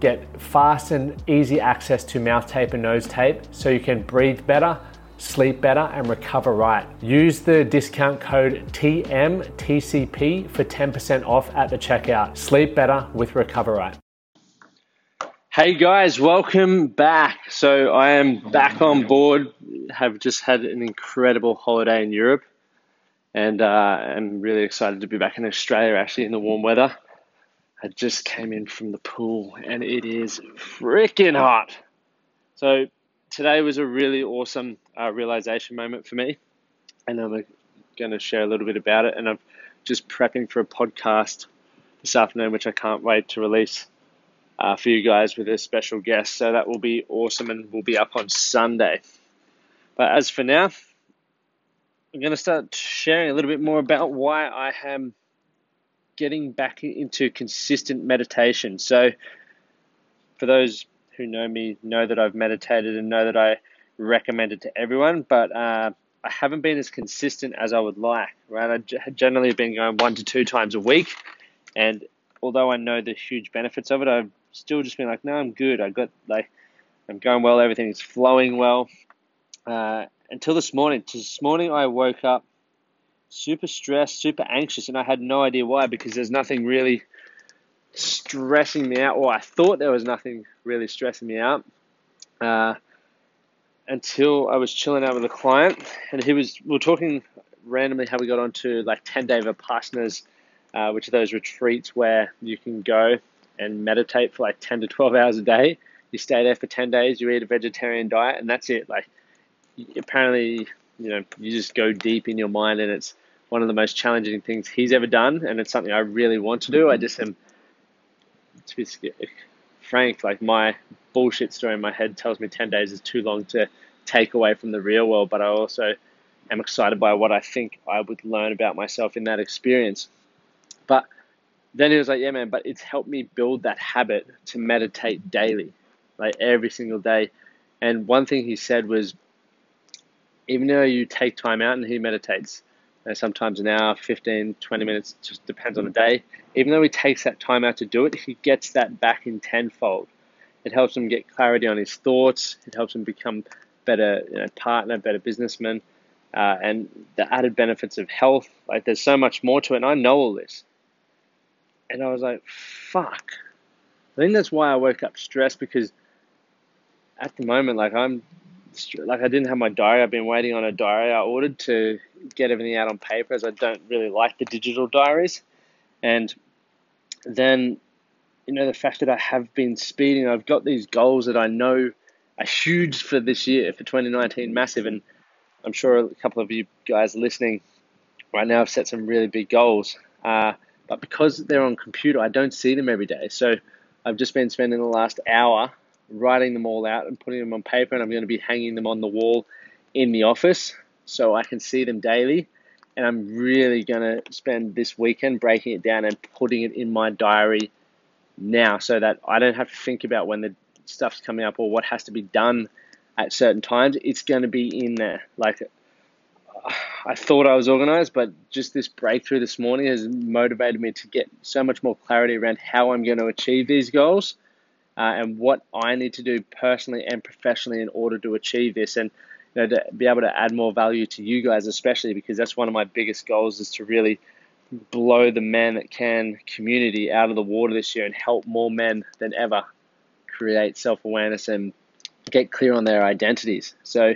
get fast and easy access to mouth tape and nose tape so you can breathe better, sleep better, and recover right. Use the discount code TMTCP for 10% off at the checkout. Sleep better with Recover Right. Hey guys, welcome back. So I am back on board. Have just had an incredible holiday in Europe, and uh, I'm really excited to be back in Australia, actually in the warm weather. I just came in from the pool and it is freaking hot. So today was a really awesome uh, realization moment for me, and I'm going to share a little bit about it. And I'm just prepping for a podcast this afternoon, which I can't wait to release uh, for you guys with a special guest. So that will be awesome and will be up on Sunday. But as for now, I'm going to start sharing a little bit more about why I am getting back into consistent meditation. So, for those who know me, know that I've meditated and know that I recommend it to everyone, but uh, I haven't been as consistent as I would like. Right, I generally have been going one to two times a week, and although I know the huge benefits of it, I've still just been like, no, I'm good. I got like, I'm going well. Everything's flowing well. Uh, until this morning. This morning I woke up super stressed, super anxious, and I had no idea why because there's nothing really stressing me out, or I thought there was nothing really stressing me out uh, until I was chilling out with a client, and he was we were talking randomly how we got onto like 10 day vipassanas, uh, which are those retreats where you can go and meditate for like 10 to 12 hours a day. You stay there for 10 days, you eat a vegetarian diet, and that's it. Like apparently you know, you just go deep in your mind, and it's one of the most challenging things he's ever done, and it's something I really want to do. I just am, to be frank, like my bullshit story in my head tells me 10 days is too long to take away from the real world, but I also am excited by what I think I would learn about myself in that experience. But then he was like, Yeah, man, but it's helped me build that habit to meditate daily, like every single day. And one thing he said was, even though you take time out and he meditates, sometimes an hour, 15, 20 minutes, just depends on the day. Even though he takes that time out to do it, he gets that back in tenfold. It helps him get clarity on his thoughts. It helps him become better you know, partner, better businessman, uh, and the added benefits of health. Like there's so much more to it, and I know all this. And I was like, fuck. I think that's why I woke up stressed because at the moment, like I'm like I didn't have my diary. I've been waiting on a diary I ordered to get everything out on paper, as I don't really like the digital diaries. And then, you know, the fact that I have been speeding, I've got these goals that I know are huge for this year, for 2019, massive. And I'm sure a couple of you guys listening right now have set some really big goals. Uh, but because they're on computer, I don't see them every day. So I've just been spending the last hour writing them all out and putting them on paper, and I'm going to be hanging them on the wall in the office so I can see them daily. And I'm really going to spend this weekend breaking it down and putting it in my diary now so that I don't have to think about when the stuff's coming up or what has to be done at certain times. It's going to be in there. Like, I thought I was organized, but just this breakthrough this morning has motivated me to get so much more clarity around how I'm going to achieve these goals uh, and what I need to do personally and professionally in order to achieve this and you know, to be able to add more value to you guys, especially because that's one of my biggest goals is to really blow the man that can community out of the water this year and help more men than ever create self awareness and get clear on their identities. So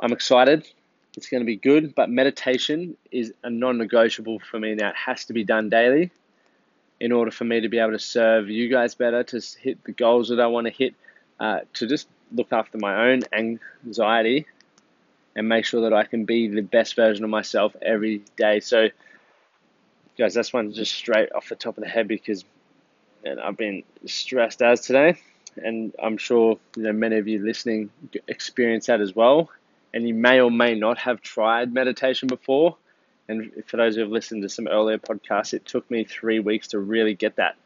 I'm excited. It's going to be good, but meditation is a non negotiable for me now. It has to be done daily in order for me to be able to serve you guys better, to hit the goals that I want to hit, uh, to just look after my own anxiety and make sure that I can be the best version of myself every day. So, guys, that's one just straight off the top of the head because and I've been stressed as today, and I'm sure you know many of you listening experience that as well. And you may or may not have tried meditation before. And for those who have listened to some earlier podcasts, it took me three weeks to really get that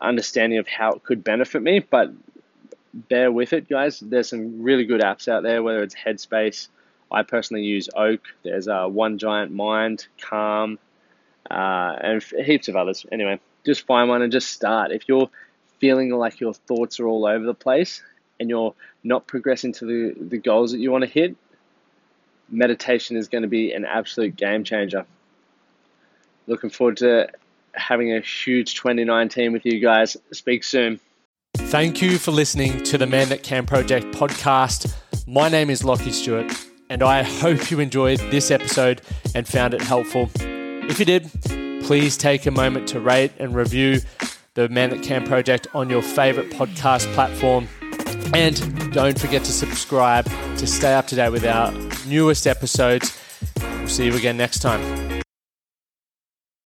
understanding of how it could benefit me. But bear with it, guys. There's some really good apps out there, whether it's Headspace. I personally use Oak. There's uh, One Giant Mind, Calm, uh, and heaps of others. Anyway, just find one and just start. If you're feeling like your thoughts are all over the place and you're not progressing to the, the goals that you want to hit, meditation is going to be an absolute game changer. Looking forward to having a huge 2019 with you guys. Speak soon. Thank you for listening to the Man That Can Project podcast. My name is Lachie Stuart, and I hope you enjoyed this episode and found it helpful. If you did, please take a moment to rate and review the Man That Can Project on your favorite podcast platform. And don't forget to subscribe to stay up to date with our newest episodes. We'll see you again next time.